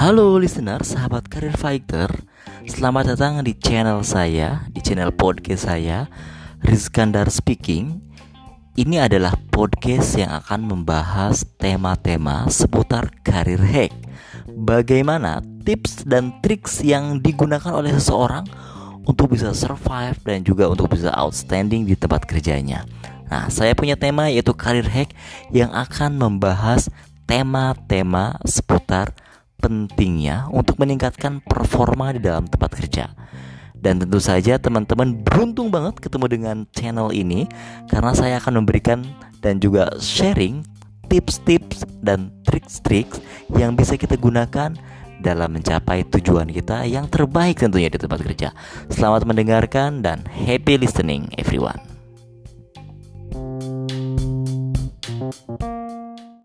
Halo listener, sahabat karir fighter. Selamat datang di channel saya, di channel podcast saya Rizkandar Speaking. Ini adalah podcast yang akan membahas tema-tema seputar karir hack. Bagaimana tips dan triks yang digunakan oleh seseorang Untuk bisa survive dan juga untuk bisa outstanding di tempat kerjanya. Nah, saya punya tema yaitu karir hack yang akan membahas tema-tema seputar pentingnya untuk meningkatkan performa di dalam tempat kerja. Dan tentu saja teman-teman beruntung banget ketemu dengan channel ini karena saya akan memberikan dan juga sharing tips-tips dan trik-trik yang bisa kita gunakan dalam mencapai tujuan kita yang terbaik tentunya di tempat kerja. Selamat mendengarkan dan happy listening everyone.